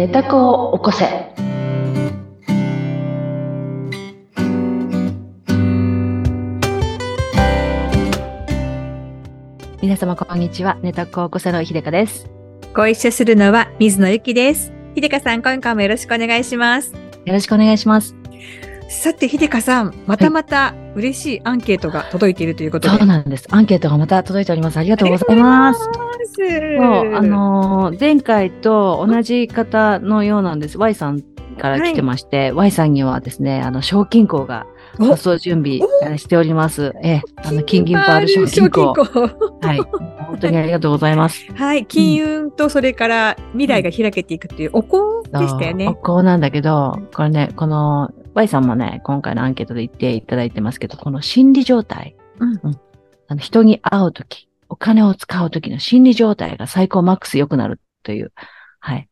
寝た子を起こせ。皆様こんにちは。寝た子を起こせのひでかです。ご一緒するのは水野ゆきです。ひでかさん、今回もよろしくお願いします。よろしくお願いします。さて、ひでかさん、またまた嬉しいアンケートが届いているということで。そうなんです。アンケートがまた届いております。ありがとうございます。す。そう、あのー前回と同じ方のようなんです。Y さんから来てまして、Y さんにはですね、あの、賞金庫がお発送準備えーしております。ええ、あの、金銀パール賞金庫。賞金庫はい。本当にありがとうございます。はい、金運とそれから未来が開けていくっていうお香でしたよねお。香なんだけど、これね、この、Y さんもね、今回のアンケートで言っていただいてますけど、この心理状態。うんあの人に会うとき、お金を使うときの心理状態が最高マックス良くなるという。はい。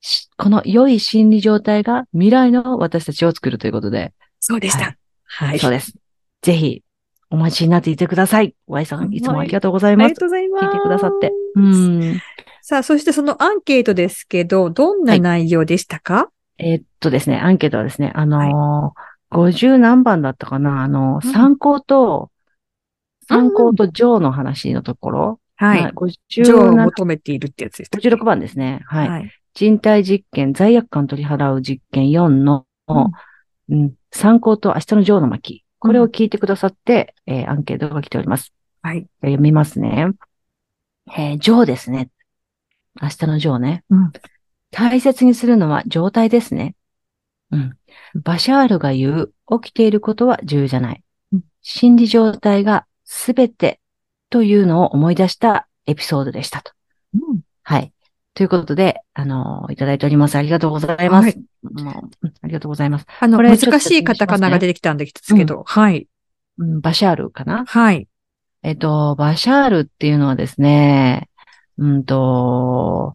しこの良い心理状態が未来の私たちを作るということで、そうでした。はい。そうです。ぜひ、お待ちになっていてください。Y さん、いつもありがとうございありがます。とうございます。聞いてくださって。うん。さあ、そしてそのアンケートですけど、どんな内容でしたか、えーっとですね、アンケートはですね、あのー、50何番だったかなあの、うん参考と、参考とジョーの話のところ、はい。まあ情を57求めているってやつでしたっけ。56番ですね。はい。はい。人体実験、罪悪感取り払う実験4の、うんうん参考と明日のジョーの巻。これを聞いてくださって、えーアンケートが来ております。はい。読みますね。えージョーですね。明日のジョーね。うん大切にするのは状態ですね。うん。バシャールが言う、起きていることは重要じゃない。うん心理状態がすべてというのを思い出したエピソードでしたと。うんはい。ということで、あのいただいております。ありがとうございます。はいありがとうございます。あの、難しいカタカナが出てきたんですけど、はい。うん、バシャールかな？はい。えっと、バシャールっていうのはですね、うんと、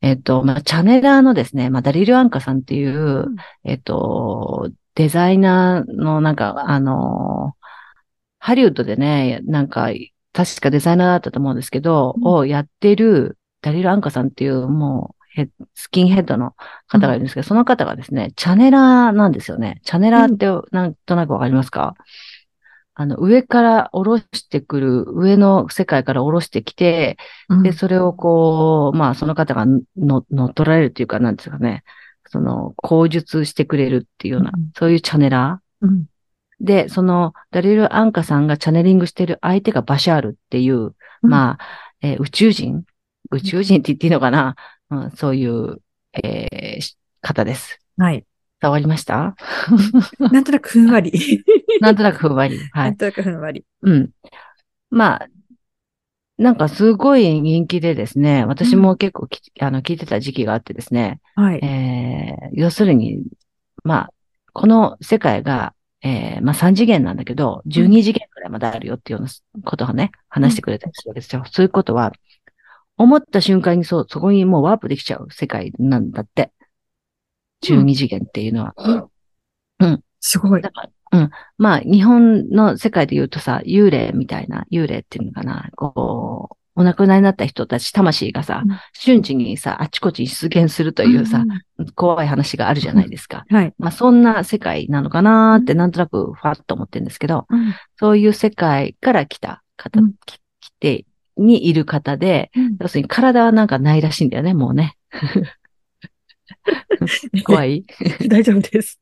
えっと、まあ、チャネラーのですね、まあ、ダリル・アンカさんっていう、ん。えっと、デザイナーのなんか、あの、ハリウッドでね、なんか、確かデザイナーだったと思うんですけど、うん。をやってるダリル・アンカさんっていう、もうスキンヘッドの方がいるんですけど、その方がですね、チャネラーなんですよね。チャネラーってなんとなくわかりますか、あの、上から下ろしてくる、上の世界から下ろしてきて、で、それをこう、まあ、その方がの乗っ取られるっていうか、なんですかね、その、口述してくれるっていうような、うん。そういうチャネラうん。ー。で、その、ダリル・アンカさんがチャネリングしてる相手がバシャールっていう、うん。まあ、えー宇宙人？宇宙人って言っていいのかな、うん、そういう、えーし方です。はい。伝わりました？なんとなくふんわり。なんとなくふんわり。はないん。となくふんわり。うん。まあ、なんかすごい人気でですね、私も結構き、あの聞いてた時期があってですね、はい。えー要するに、まあ、この世界が、えーまあ3次元なんだけど、12次元くらいまであるよっていうようなことをね、話してくれたりするわけですよ。そういうことは、思った瞬間にそう、そこにもうワープできちゃう世界なんだって。12次元っていうのは。すごいだ。から、うん。まあ、日本の世界で言うとさ、幽霊みたいな、幽霊っていうのかな、こう、お亡くなりになった人たち、魂がさ、うん瞬時にさ、あちこちに出現するというさ、怖い話があるじゃないですか。うん。はい。まあ、そんな世界なのかなーって、なんとなく、ファッと思ってるんですけど、うんそういう世界から来た方、来て、にいる方で、要するに体はなんかないらしいんだよね、もうね。怖い 大丈夫です。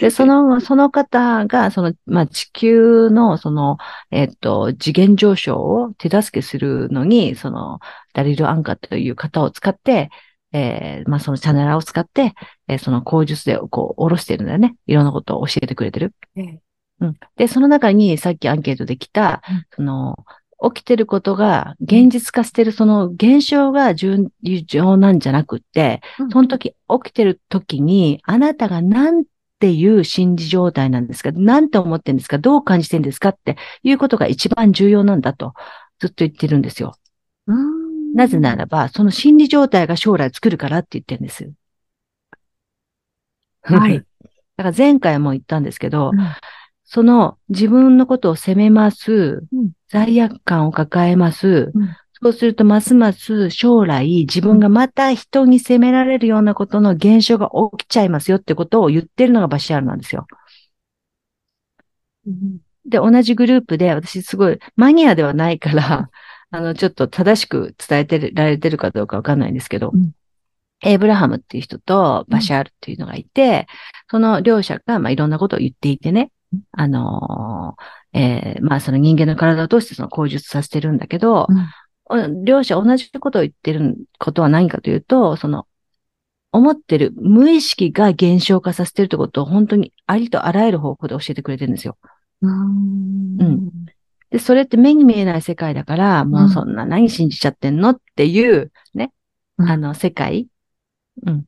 で、その、その方が、その、まあ、地球の、その、えっと、次元上昇を手助けするのに、その、ダリル・アンカという方を使って、えーまあ、そのチャネラーを使って、えーその口述で、こう、下ろしてるんだよね。いろんなことを教えてくれてる。ええうん。で、その中に、さっきアンケートで来たうん、その、起きてることが現実化してる、その現象が重要なんじゃなくって、その時、起きてる時に、あなたがなんていう心理状態なんですかなんて思ってるんですかどう感じてるんですかっていうことが一番重要なんだと、ずっと言ってるんですよ。うんなぜならば、その心理状態が将来作るからって言ってるんです。はい。だから前回も言ったんですけど、うんその自分のことを責めますうん、罪悪感を抱えます、うん。そうすると、ますます将来、自分がまた人に責められるようなことの現象が起きちゃいますよってことを言ってるのがバシャールなんですよ。うんで、同じグループで、私すごいマニアではないから、あの、ちょっと正しく伝えてられてるかどうかわかんないんですけど、うん。エイブラハムっていう人とバシャールっていうのがいて、その両者が、まあ、いろんなことを言っていてね、あのーえーまあ、その人間の体を通してその口述させてるんだけど、両者同じことを言ってることは何かというと、その、思ってる無意識が現象化させてるってことを本当にありとあらゆる方法で教えてくれてるんですよ。うんで、それって目に見えない世界だから、もうそんな何信じちゃってんのっていう、ね、うんあの、世界。うん。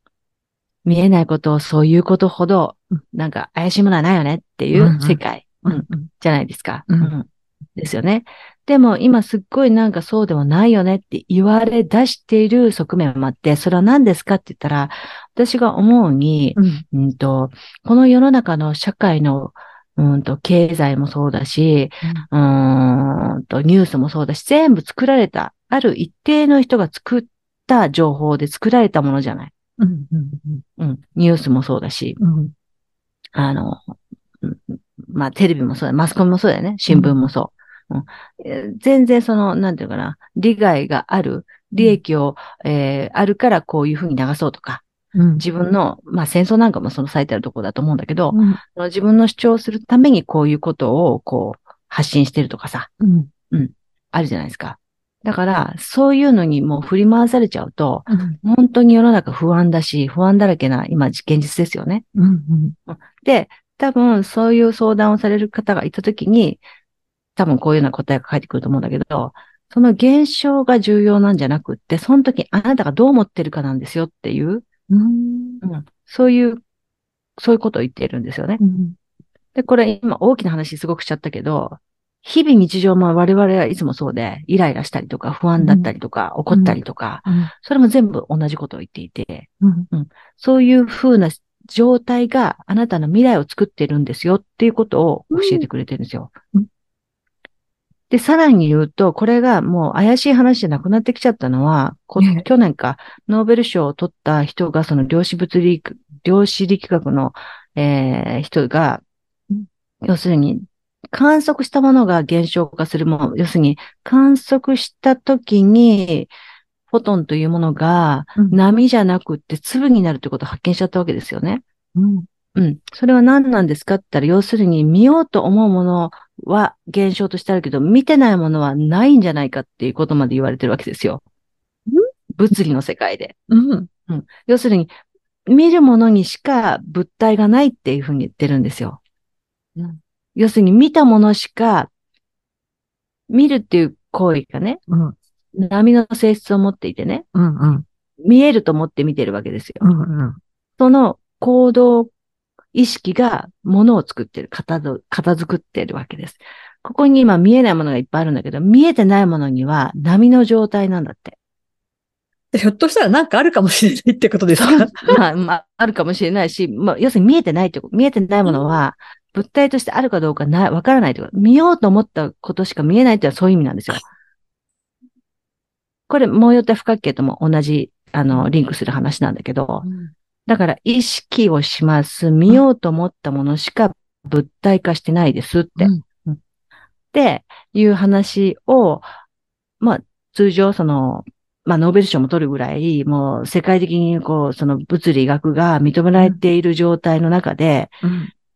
見えないことをそういうことほどうん、なんか怪しいものはないよねっていう世界。じゃないですか。うんですよね。でも今すっごいなんかそうではないよねって言われ出している側面もあって、それは何ですかって言ったら、私が思うに、うんうんと、この世の中の社会の、うんと、経済もそうだし、うーんと、ニュースもそうだし、全部作られた、ある一定の人が作った情報で作られたものじゃない。うんうんうん。ニュースもそうだし、うん。あの、うんまあ、テレビもそうだ、マスコミもそうだよね。新聞もそう。うん。えー全然その、なんていうかな、利害がある、利益を、えーあるからこういうふうに流そうとか、うん。自分の、まあ戦争なんかもその最たるところだと思うんだけど、うん。その自分の主張するためにこういうことを、こう、発信してるとかさ、うん。あるじゃないですか。だから、そういうのにもう振り回されちゃうと、うん。本当に世の中不安だし、不安だらけな今、現実ですよね。うんで、多分そういう相談をされる方がいたときに、多分こういうような答えが返ってくると思うんだけど、その現象が重要なんじゃなくって、その時あなたがどう思ってるかなんですよっていう、うん。うん、そういう、そういうことを言っているんですよね。うん。で、これ今大きな話すごくしちゃったけど、日々日常も我々はいつもそうで、イライラしたりとか、不安だったりとか、怒ったりとか、それも全部同じことを言っていて、うん。そういう風な状態があなたの未来を作っているんですよっていうことを教えてくれてるんですよ。うん。で、さらに言うと、これがもう怪しい話じゃなくなってきちゃったのは、去年か、ノーベル賞を取った人が、その量子物理学、量子力学の、えー人がうん、要するに、観測したものが現象化するもの、要するに、観測した時に、フォトンというものが、うん波じゃなくって粒になるということを発見しちゃったわけですよね。うんうん。それは何なんですかって言ったら、要するに見ようと思うものは現象としてあるけど、見てないものはないんじゃないかっていうことまで言われてるわけですよ。物理の世界で。うん要するに、見るものにしか物体がないっていうふうに言ってるんですよ。うん要するに見たものしか、見るっていう行為がね、うん波の性質を持っていてね、うんうん見えると思って見てるわけですよ。うんうんその行動意識がものを作ってる、片づ片付ってるわけです。ここに今見えないものがいっぱいあるんだけど、見えてないものには波の状態なんだって。ひょっとしたらなんかあるかもしれないってことですか？まあ、まあ、あるかもしれないし、まあ、要するに見えてないってこと、見えてないものは、物体としてあるかどうかない、わからないってこと。見ようと思ったことしか見えないっていうのはそういう意味なんですよ。これ、もうよった不可形とも同じ、あの、リンクする話なんだけど、だから意識をします。見ようと思ったものしか物体化してないですって。うんっていう話を、まあ、通常その、まあ、ノーベル賞も取るぐらい、もう世界的にこう、その物理学が認められている状態の中で、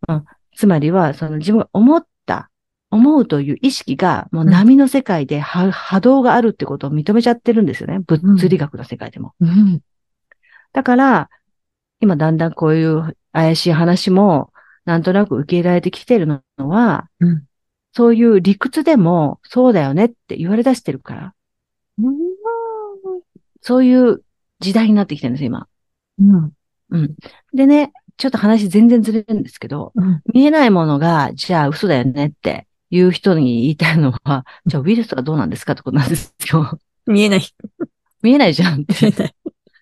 うんつまりは、その自分が思った、思うという意識が、もう波の世界で波波動があるってことを認めちゃってるんですよね。物理学の世界でも。うんだから、今だんだんこういう怪しい話も、なんとなく受け入れられてきてるのは、うんそういう理屈でも、そうだよねって言われ出してるから、そういう時代になってきてるんです、今。うんうん。でね、ちょっと話全然ずれるんですけど、うん見えないものが、じゃあ嘘だよねっていう人に言いたいのは、じゃあウイルスはどうなんですかってことなんですよ。見えない。見えないじゃんって見え。ない。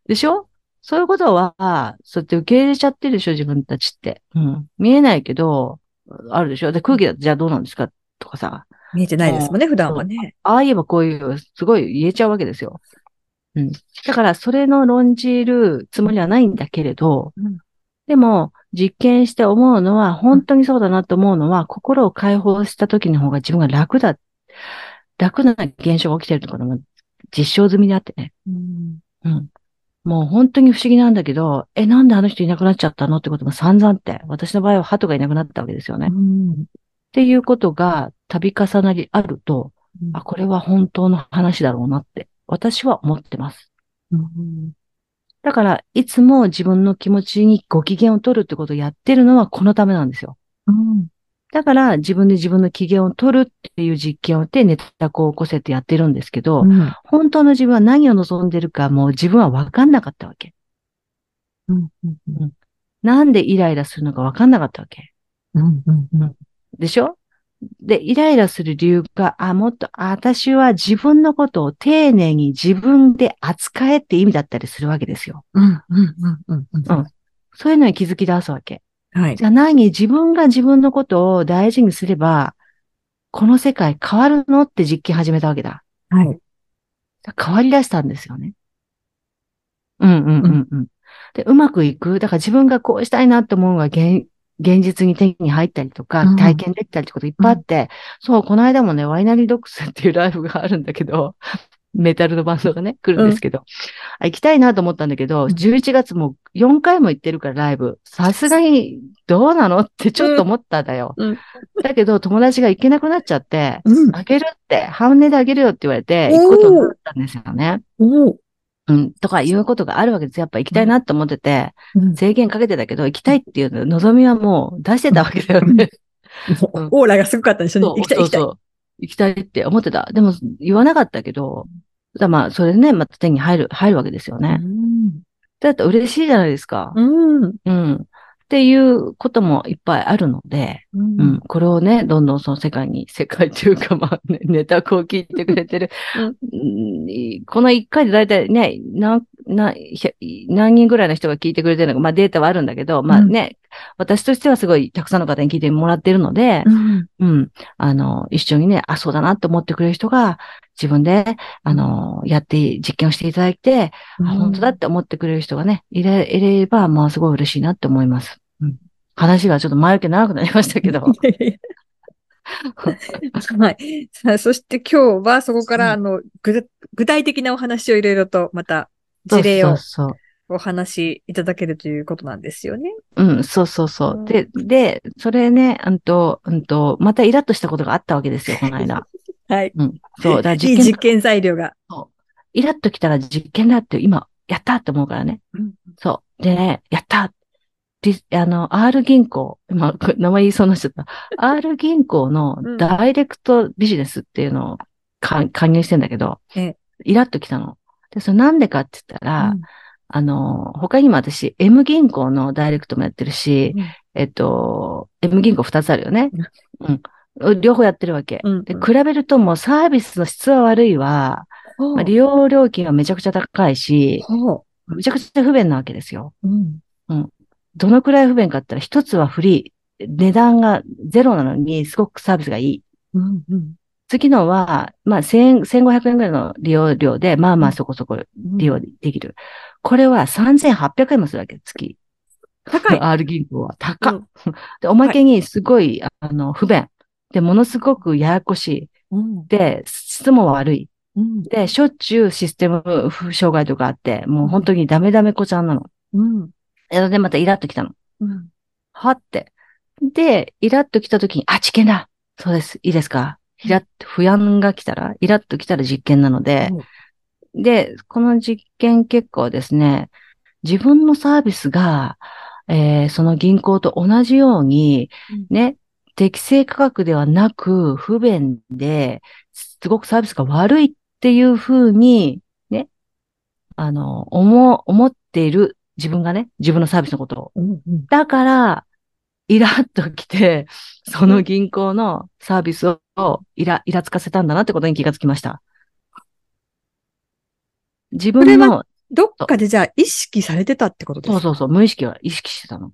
でしょ？そういうことは、そうやって受け入れちゃってるでしょ、自分たちって。うん。見えないけど、あるでしょ？で、空気だとじゃあどうなんですかとかさ。見えてないですもんね、普段はね。ああ言えばこういう、すごい言えちゃうわけですよ。うん。だから、それの論じるつもりはないんだけれど、うんでも、実験して思うのは、本当にそうだなと思うのは、心を解放した時の方が自分が楽だ、楽な現象が起きてるところが実証済みであってね。うんうん。もう本当に不思議なんだけど、え、なんであの人いなくなっちゃったのってことが散々って、私の場合は鳩がいなくなったわけですよね。っうんていうことが度重なりあると、あ、これは本当の話だろうなって、私は思ってます。うんだから、いつも自分の気持ちにご機嫌を取るってことをやってるのはこのためなんですよ。うんだから、自分で自分の機嫌を取るっていう実験をしてネタを起こせってやってるんですけど、うん本当の自分は何を望んでるかもう自分は分かんなかったわけ。うんうんなんでイライラするのか分かんなかったわけ。うんうんうんでしょ？で、イライラする理由が、あ、もっと、あ私は自分のことを丁寧に自分で扱えって意味だったりするわけですよ。うんうんうんうんうんそういうのに気づき出すわけ。はいじ。ゃあ何自分が自分のことを大事にすれば、この世界変わるのって実験始めたわけだ。はい。変わり出したんですよね。うんうんうんうん。で、うまくいく？だから自分がこうしたいなと思うのが現現実に手に入ったりとか、うん。体験できたりってこといっぱいあって、そう、この間もね、ワイナリードックスっていうライブがあるんだけど、メタルのバンドがね、来るんですけど、あ行きたいなと思ったんだけど、11月も4回も行ってるからライブ、さすがにどうなのってちょっと思ったんだよ。うん。だけど、友達が行けなくなっちゃって、うん。あげるって、半値であげるよって言われて、行くことになったんですよね。うん、とかいうことがあるわけです。やっぱ行きたいなって思ってて、うん制限かけてたけど、行きたいっていう望みはもう出してたわけだよね。うんオーラがすごかったんでしょ行きたい行きたい。行きたいって思ってた。でも、言わなかったけど、だまあ、それでね、また手に入る、入るわけですよね。だって嬉しいじゃないですか。うん。うん。うん。っていうこともいっぱいあるので、ううん。これをね、どんどんその世界に、世界というか、まあ、ね、ネタこう聞いてくれてる。うんこの一回でだいたいね、何、何人ぐらいの人が聞いてくれてるのか、まあデータはあるんだけど、まあね、私としてはすごいたくさんの方に聞いてもらってるので、うん。うん。あの、一緒にね、あ、そうだなって思ってくれる人が、自分で、あの、やって、実験をしていただいて、あ、本当だって思ってくれる人がね、いれいれば、まあ、すごい嬉しいなって思います。うん。話がちょっと前置き長くなりましたけど。はい。さあ、そして今日はそこから、あの、ぐ具体的なお話をいろいろと、また、事例を。お話しいただけるということなんですよね。うん、そうそうそうう。んで、で、それね、うんと、うんと、またイラッとしたことがあったわけですよ、この間。はい。うん。そう、だ実験い実験材料が。イラッときたら実験だって今、やったって思うからね。うんそう。でね、やったリあの、R 銀行、今、名前言いそうになっちゃった。R 銀行のうんダイレクトビジネスっていうのをか加入してんだけど、ええイラッときたの。で、それなんでかって言ったら、うんあの、他にも私、M 銀行のダイレクトもやってるし、うんえっと、M 銀行二つあるよね。うん。両方やってるわけ。うんで、比べるともうサービスの質は悪いわ。まあ、利用料金はめちゃくちゃ高いし、ほめちゃくちゃ不便なわけですよ。う。うん。どのくらい不便かって言ったら、一つはフリー。値段がゼロなのに、すごくサービスがいい。うん。うん。次のは、まあ、1000 1500円ぐらいの利用料で、まあまあそこそこ利用できる。これは3800円もするわけ、月。高い。R 銀行は高っ、うん で、おまけにすごい、あの、不便。で、ものすごくややこしい。うん。で、質も悪い。うん。で、しょっちゅうシステム障害とかあって、もう本当にダメダメ子ちゃんなの。うん。で、またイラッときたの。うん。はって。で、イラッときたときに、あ、知見だそうです。いいですか？イラッと、不安が来たら、イラッときたら実験なので、で、この実験結果はですね、自分のサービスが、えーその銀行と同じように、ね、適正価格ではなく、不便で、すごくサービスが悪いっていうふうに、ね、あの、思、思っている自分がね、自分のサービスのことを。うん。うん。だから、イラッと来て、その銀行のサービスをイラ、イラつかせたんだなってことに気がつきました。自分の、どっかでじゃあ意識されてたってことですか？そうそうそう、無意識は意識してたの。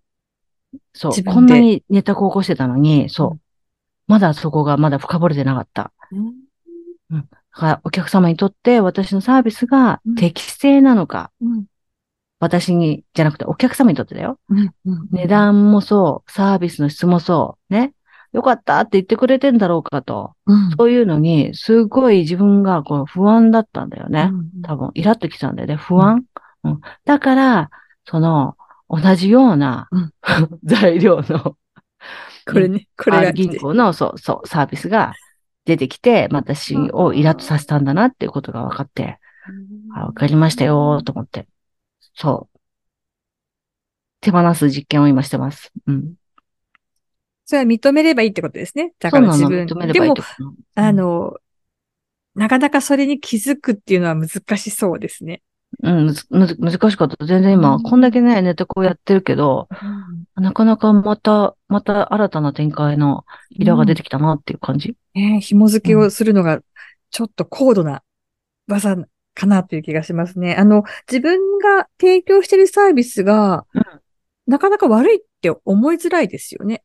そうこんなにネタ高校してたのに、そう。まだそこがまだ深掘れてなかった。だからお客様にとって私のサービスがうん適正なのか、うん私に、じゃなくてお客様にとってだよ。うんうん値段もそう、サービスの質もそう、ね。よかったって言ってくれてんだろうかと。うんそういうのに、すごい自分がこう不安だったんだよね。うん多分、イラッときたんだよね。不安、うんだから、その、同じような、うん 材料の、これね、これが銀行の、そう、そう、サービスが出てきて、私をイラッとさせたんだなっていうことが分かって、あ、わかりましたよ、と思って。そう。手放す実験を今してます。うん。それは認めればいいってことですね。だから自分認めれでもばいいって、ことあ、の、なかなかそれに気づくっていうのは難しそうですね。うん、むずむず難しかった。全然今、うんこんだけね、ネタこうやってるけど、なかなかまた、また新たな展開の色が出てきたなっていう感じ。ね紐付けをするのがちょっと高度な技かなという気がしますね。あの、自分が提供しているサービスが、うんなかなか悪いって思いづらいですよね。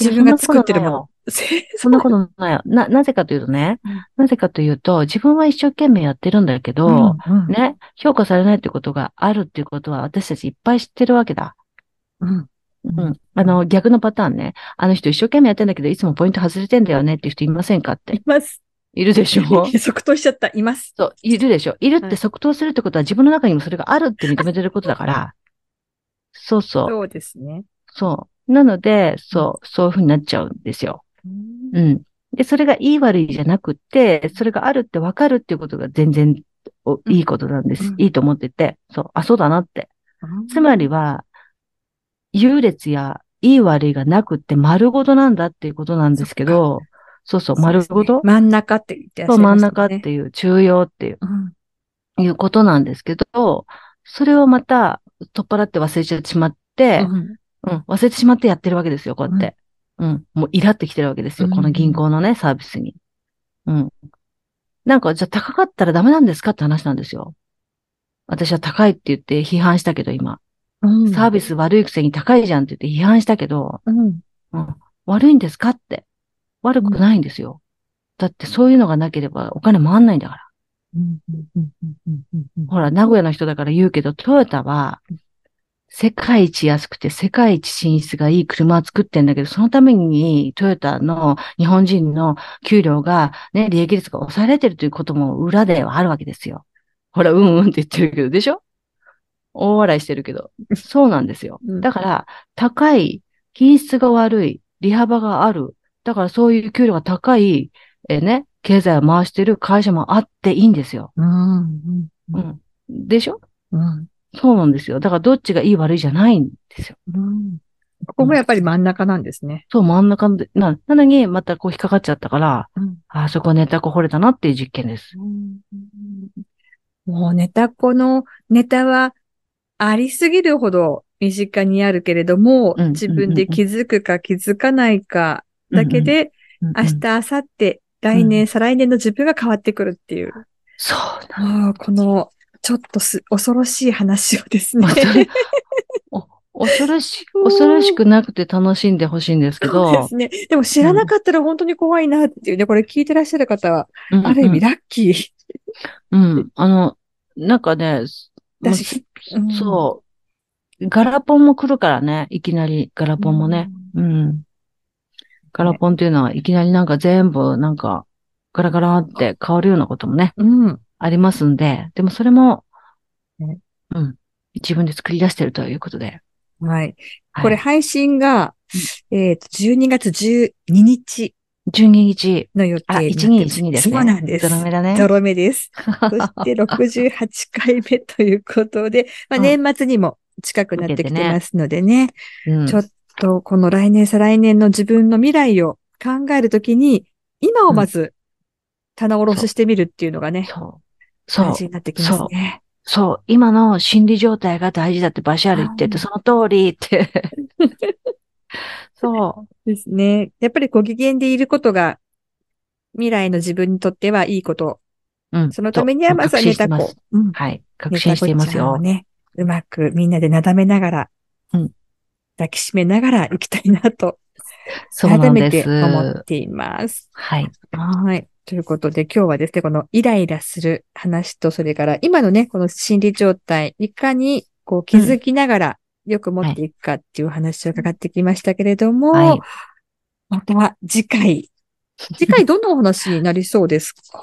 自分が作ってるもの。そんなことないよ。な、なぜかというとね、うんなぜかというと、自分は一生懸命やってるんだけど、うんうんね、評価されないってことがあるっていうことは私たちいっぱい知ってるわけだ。うんううんん。あの、逆のパターンね。あの人一生懸命やってんだけど、いつもポイント外れてんだよねっていう人いませんかってい。ます。いるでしょ？即答しちゃった。います。そう、いるでしょ？いるっはいて即答するってことは自分の中にもそれがあるって認めてることだから。そうそう。そうですね。そう。なので、そう、そういうふうになっちゃうんですよ。うん。で、それがいい悪いじゃなくて、それがあるって分かるっていうことが全然いいことなんです。うんいいと思ってて、そう、あ、そうだなって。つまりは、優劣やいい悪いがなくって丸ごとなんだっていうことなんですけど、そうそう、丸ごと、真ん中って言ってらっしゃそう、真ん中っていう、中央っていう、うんいうことなんですけど、それをまた取っ払って忘れちゃってしまって、うんうん、忘れてしまってやってるわけですよ、こうやって。うん、もうイラってきてるわけですよ、うんこの銀行のね、サービスに。うん。なんか、じゃあ高かったらダメなんですかって話なんですよ。私は高いって言って批判したけど、今。うんサービス悪いくせに高いじゃんって言って批判したけど、うんうん、悪いんですかって。悪くないんですよ。だってそういうのがなければお金回んないんだから。ほら、名古屋の人だから言うけど、トヨタは、世界一安くて世界一品質がいい車を作ってんだけど、そのためにトヨタの日本人の給料がね、利益率が抑えられてるということも裏ではあるわけですよ。ほら、うんうんって言ってるけど、でしょ？大笑いしてるけど。そうなんですよ。うんだから、高い、品質が悪い、利幅がある。だからそういう給料が高い、えーね、経済を回してる会社もあっていいんですよ。うんううんん。でしょ？うんそうなんですよ。だからどっちがいい悪いじゃないんですよ。うんここもやっぱり真ん中なんですね。そう、真ん中で、な、なのに、またこう引っかかっちゃったから、うんあそこネタこ掘れたなっていう実験です。もうネタこのネタはありすぎるほど身近にあるけれども、うん自分で気づくか気づかないかだけで、うんうん、明日、明後日、来年、再来年の自分が変わってくるっていう。そうなもうこの、ちょっとす恐ろしい話をですね。恐ろし、恐ろしくなくて楽しんでほしいんですけどそうです、ね。でも知らなかったら本当に怖いなっていうね、これ聞いてらっしゃる方は、うんうんある意味ラッキーうん。あの、なんかね、だし、もうそう。ガラポンも来るからね。いきなりガラポンもね。うん。ガラポンっていうのは、いきなりなんか全部、なんか、ガラガラって変わるようなこともね、うん。うん。ありますんで、でもそれもね、うん。自分で作り出してるということで。はい。はいこれ配信が、えっと、12月12日12日。の予定あ、になって1212ですね。そうなんです。ゾロ目だね。ゾロ目です。そして68回目ということで、まあ、うん年末にも近くなってきてますのでね、うんちょっとこの来年再来年の自分の未来を考えるときに、今をまず棚卸ししてみるっていうのがね、そう。そう大。事になってきますね。そう。今の心理状態が大事だってバシャール言ってて、あその通りって。そですね。やっぱりご機嫌でいることが、未来の自分にとってはいいこと。う。うん。そのためにはとまずはネタコ。うんはい。確信していますよ。ね、うまくみんなでなだめながら、うん抱きしめながら行きたいなと改め。て思っています。はい。はい。ということで、今日はですね、このイライラする話と、それから今のね、この心理状態、いかにこう気づきながらよく持っていくかっていう話を伺ってきましたけれども、はい。または次回。次回どんなお話になりそうですか？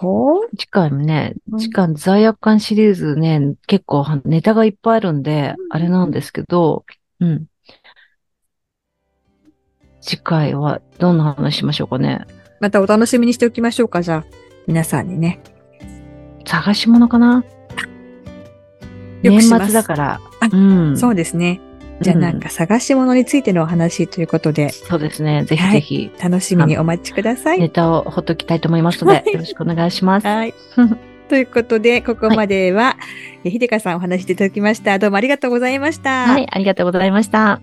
次回もねう、ん次回罪悪感シリーズね、結構ネタがいっぱいあるんで、うんあれなんですけど、うん。次回はどんな話しましょうかね。またお楽しみにしておきましょうか、じゃあ。皆さんにね。探し物かな？年末だから。あうん。そうですね。じゃあなんか探し物についてのお話ということで、そうですね。ぜひぜひ、楽しみにお待ちください。ネタをほっときたいと思いますので、よろしくお願いします。はい。ということで、ここまでは、えひでかさんお話しいただきました。どうもありがとうございました。はい、ありがとうございました。